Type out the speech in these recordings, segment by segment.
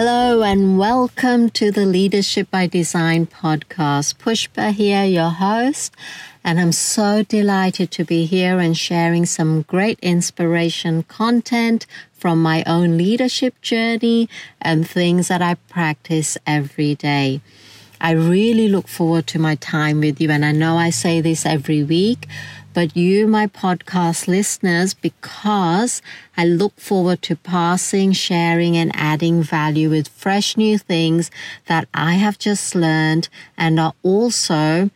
Hello and welcome to the Leadership by Design podcast. Pushpa here, your host, and I'm so delighted to be here and sharing some great inspiration content from my own leadership journey and things that I practice every day. I really look forward to my time with you, and I know I say this every week, but you, my podcast listeners, because I look forward to passing, sharing, and adding value with fresh new things that I have just learned and are also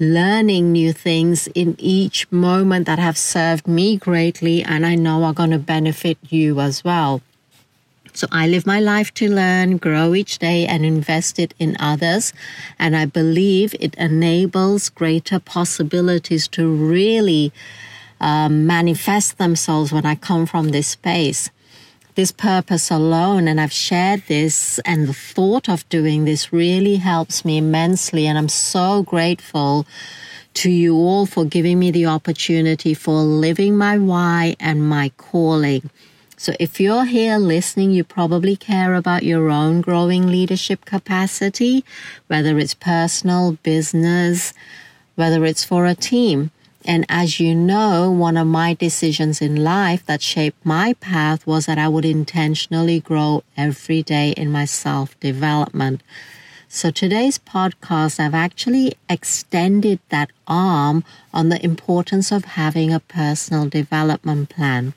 learning new things in each moment that have served me greatly and I know are going to benefit you as well. So I live my life to learn, grow each day, and invest it in others. And I believe it enables greater possibilities to really um, manifest themselves when I come from this space. This purpose alone, and I've shared this, and the thought of doing this really helps me immensely. And I'm so grateful to you all for giving me the opportunity for living my why and my calling. So if you're here listening, you probably care about your own growing leadership capacity, whether it's personal, business, whether it's for a team. And as you know, one of my decisions in life that shaped my path was that I would intentionally grow every day in my self development. So today's podcast, I've actually extended that arm on the importance of having a personal development plan.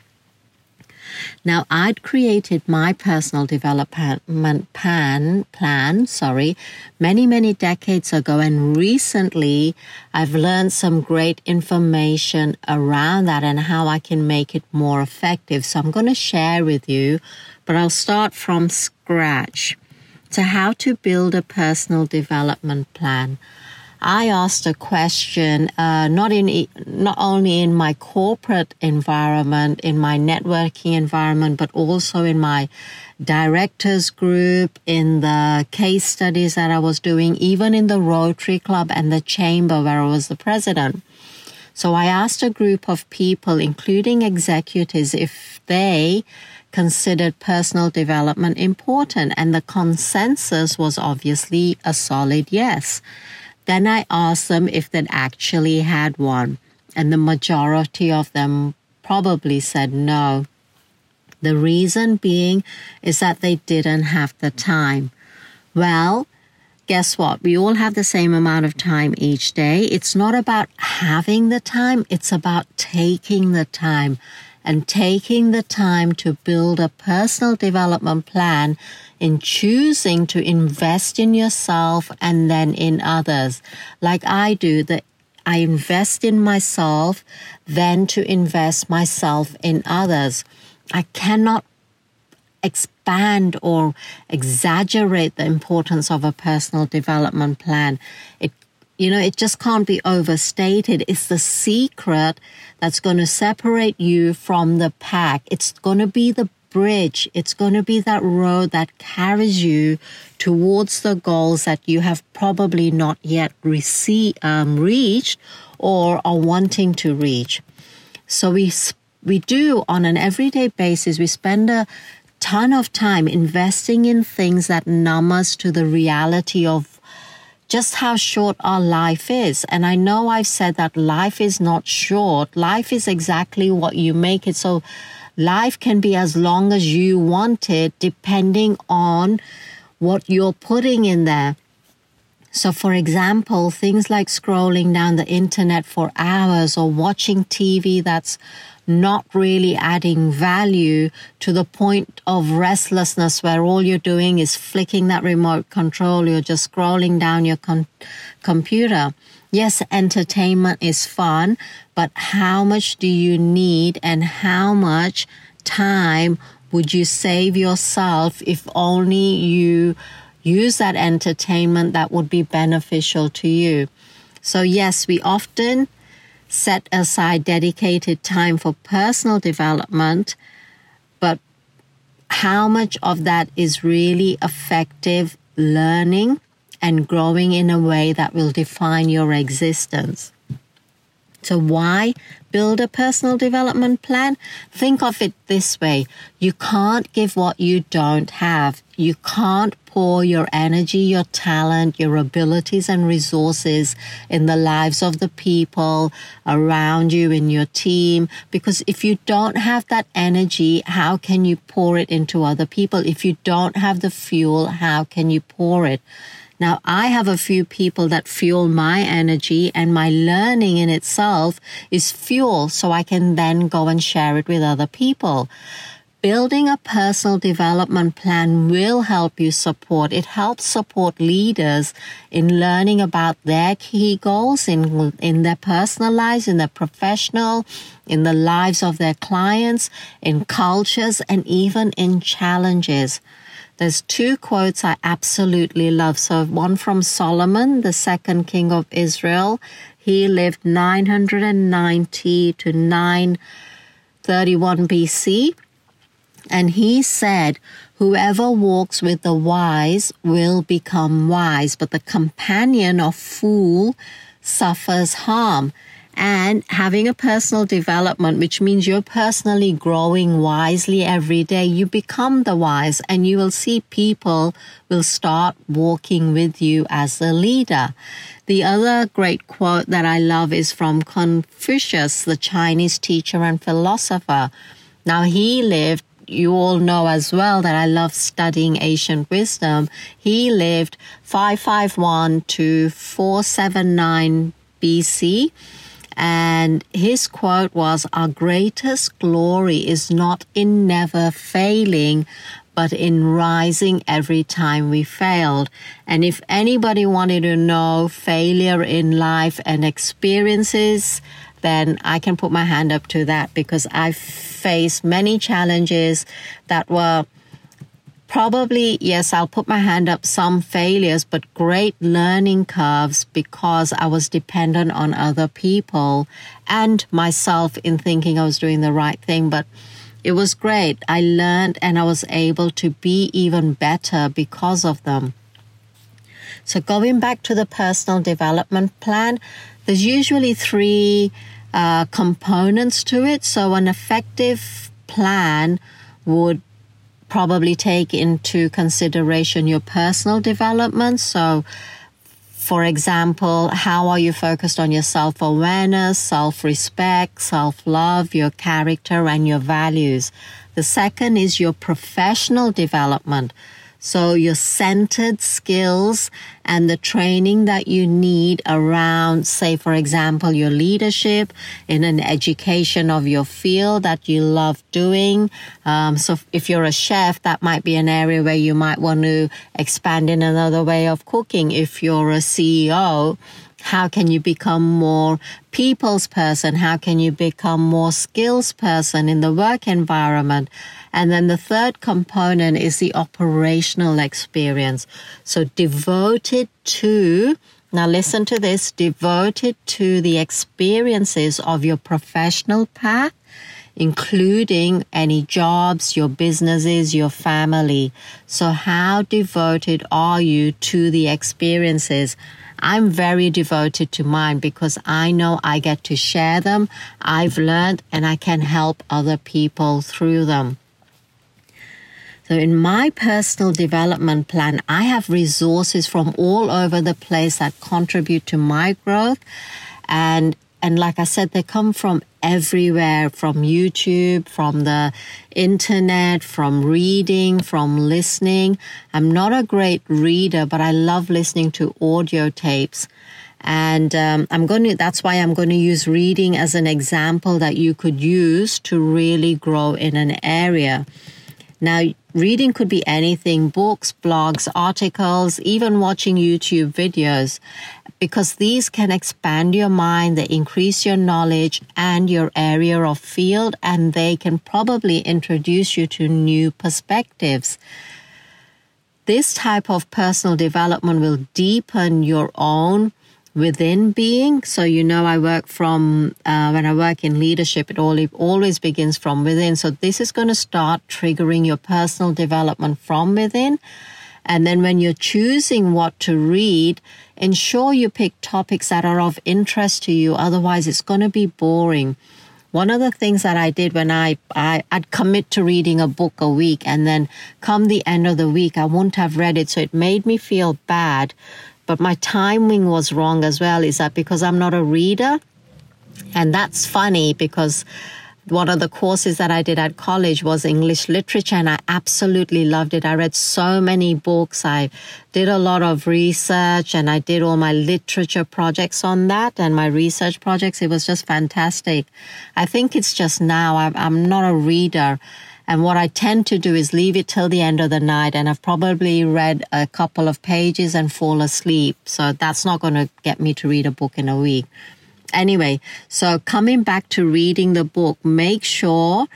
Now, I'd created my personal development plan, plan, sorry, many, many decades ago. And recently, I've learned some great information around that and how I can make it more effective. So I'm going to share with you, but I'll start from scratch to how to build a personal development plan. I asked a question, uh, not in not only in my corporate environment, in my networking environment, but also in my directors group, in the case studies that I was doing, even in the Rotary Club and the Chamber where I was the president. So I asked a group of people, including executives, if they considered personal development important, and the consensus was obviously a solid yes. Then I asked them if they'd actually had one, and the majority of them probably said no. The reason being is that they didn't have the time. Well, guess what? We all have the same amount of time each day. It's not about having the time, it's about taking the time and taking the time to build a personal development plan in choosing to invest in yourself and then in others. Like I do, that I invest in myself, then to invest myself in others. I cannot expand or exaggerate the importance of a personal development plan. It you know, it just can't be overstated. It's the secret that's going to separate you from the pack. It's going to be the bridge. It's going to be that road that carries you towards the goals that you have probably not yet receive, um, reached or are wanting to reach. So we, we do on an everyday basis, we spend a ton of time investing in things that numb us to the reality of just how short our life is. And I know I've said that life is not short. Life is exactly what you make it. So life can be as long as you want it, depending on what you're putting in there. So, for example, things like scrolling down the internet for hours or watching TV that's not really adding value to the point of restlessness where all you're doing is flicking that remote control. You're just scrolling down your con- computer. Yes, entertainment is fun, but how much do you need and how much time would you save yourself if only you use that entertainment that would be beneficial to you? So yes, we often set aside dedicated time for personal development, but how much of that is really effective learning and growing in a way that will define your existence? So, why build a personal development plan? Think of it this way you can't give what you don't have. You can't pour your energy, your talent, your abilities, and resources in the lives of the people around you, in your team. Because if you don't have that energy, how can you pour it into other people? If you don't have the fuel, how can you pour it? Now, I have a few people that fuel my energy and my learning in itself is fuel so I can then go and share it with other people. Building a personal development plan will help you support. It helps support leaders in learning about their key goals in, in their personal lives, in their professional, in the lives of their clients, in cultures, and even in challenges. There's two quotes I absolutely love. So one from Solomon, the second king of Israel. He lived 990 to 931 BC. And he said, Whoever walks with the wise will become wise, but the companion of fool suffers harm and having a personal development, which means you're personally growing wisely every day. You become the wise and you will see people will start walking with you as a leader. The other great quote that I love is from Confucius, the Chinese teacher and philosopher. Now he lived you all know as well that I love studying ancient wisdom. He lived 551 to 479 BC and his quote was, Our greatest glory is not in never failing, but in rising every time we failed. And if anybody wanted to know failure in life and experiences, then I can put my hand up to that because I've faced many challenges that were Probably, yes, I'll put my hand up some failures, but great learning curves because I was dependent on other people and myself in thinking I was doing the right thing. But it was great. I learned and I was able to be even better because of them. So, going back to the personal development plan, there's usually three uh, components to it. So, an effective plan would probably take into consideration your personal development. So, for example, how are you focused on your self awareness, self respect, self love, your character, and your values? The second is your professional development. So your centered skills and the training that you need around, say, for example, your leadership in an education of your field that you love doing. Um, so if you're a chef, that might be an area where you might want to expand in another way of cooking. If you're a CEO, how can you become more people's person? How can you become more skills person in the work environment? And then the third component is the operational experience. So devoted to now listen to this, devoted to the experiences of your professional path, including any jobs, your businesses, your family. So how devoted are you to the experiences? I'm very devoted to mine because I know I get to share them. I've learned and I can help other people through them. So in my personal development plan, I have resources from all over the place that contribute to my growth. And, and like I said, they come from everywhere, from YouTube, from the internet, from reading, from listening. I'm not a great reader, but I love listening to audio tapes. And um, I'm going to, that's why I'm going to use reading as an example that you could use to really grow in an area. Now, reading could be anything books, blogs, articles, even watching YouTube videos, because these can expand your mind, they increase your knowledge and your area of field, and they can probably introduce you to new perspectives. This type of personal development will deepen your own within being. So, you know, I work from, uh, when I work in leadership, it all, it always begins from within. So this is going to start triggering your personal development from within. And then when you're choosing what to read, ensure you pick topics that are of interest to you. Otherwise, it's going to be boring. One of the things that I did when I, I, I'd commit to reading a book a week and then come the end of the week, I wouldn't have read it. So it made me feel bad. But my timing was wrong as well. Is that because I'm not a reader? And that's funny because one of the courses that I did at college was English literature and I absolutely loved it. I read so many books. I did a lot of research and I did all my literature projects on that and my research projects. It was just fantastic. I think it's just now I'm not a reader. And what I tend to do is leave it till the end of the night and I've probably read a couple of pages and fall asleep. So that's not going to get me to read a book in a week. Anyway, so coming back to reading the book, make sure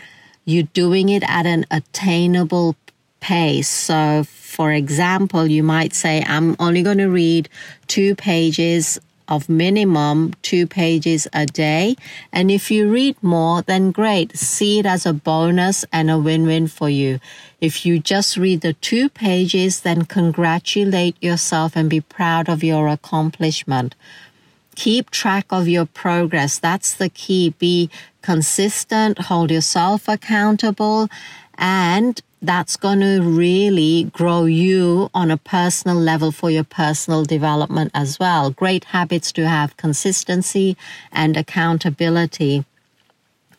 you're doing it at an attainable pace. So, for example, you might say, I'm only going to read two pages of minimum two pages a day. And if you read more, then great. See it as a bonus and a win-win for you. If you just read the two pages, then congratulate yourself and be proud of your accomplishment keep track of your progress. That's the key. Be consistent, hold yourself accountable, and that's going to really grow you on a personal level for your personal development as well. Great habits to have consistency and accountability.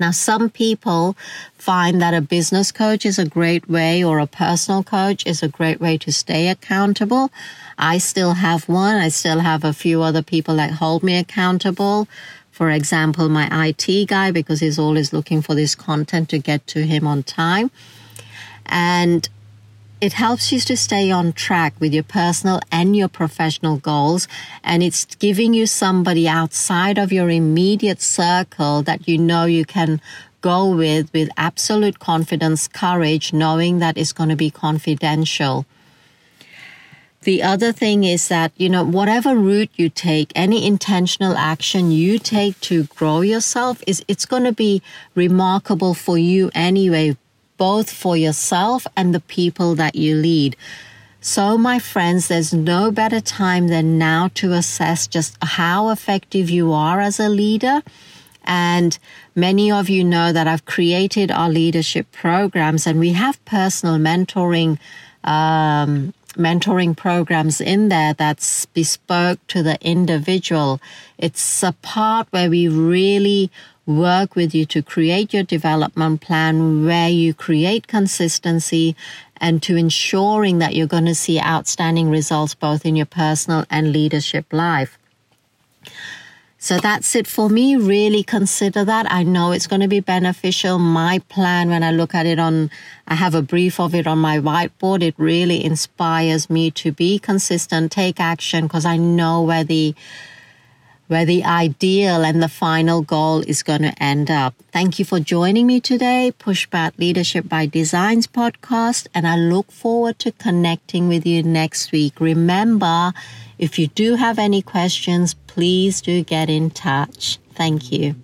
Now, some people find that a business coach is a great way or a personal coach is a great way to stay accountable. I still have one. I still have a few other people that hold me accountable. For example, my IT guy, because he's always looking for this content to get to him on time. And it helps you to stay on track with your personal and your professional goals. And it's giving you somebody outside of your immediate circle that you know you can go with with absolute confidence, courage, knowing that it's going to be confidential. The other thing is that, you know, whatever route you take, any intentional action you take to grow yourself is, it's going to be remarkable for you anyway, both for yourself and the people that you lead. So, my friends, there's no better time than now to assess just how effective you are as a leader. And many of you know that I've created our leadership programs and we have personal mentoring, um, mentoring programs in there that's bespoke to the individual. It's a part where we really work with you to create your development plan where you create consistency and to ensuring that you're going to see outstanding results both in your personal and leadership life. So that's it for me. Really consider that. I know it's going to be beneficial. My plan, when I look at it on, I have a brief of it on my whiteboard. It really inspires me to be consistent, take action because I know where the where the ideal and the final goal is going to end up. Thank you for joining me today, Pushpa Leadership by Designs podcast, and I look forward to connecting with you next week. Remember, if you do have any questions, please do get in touch. Thank you.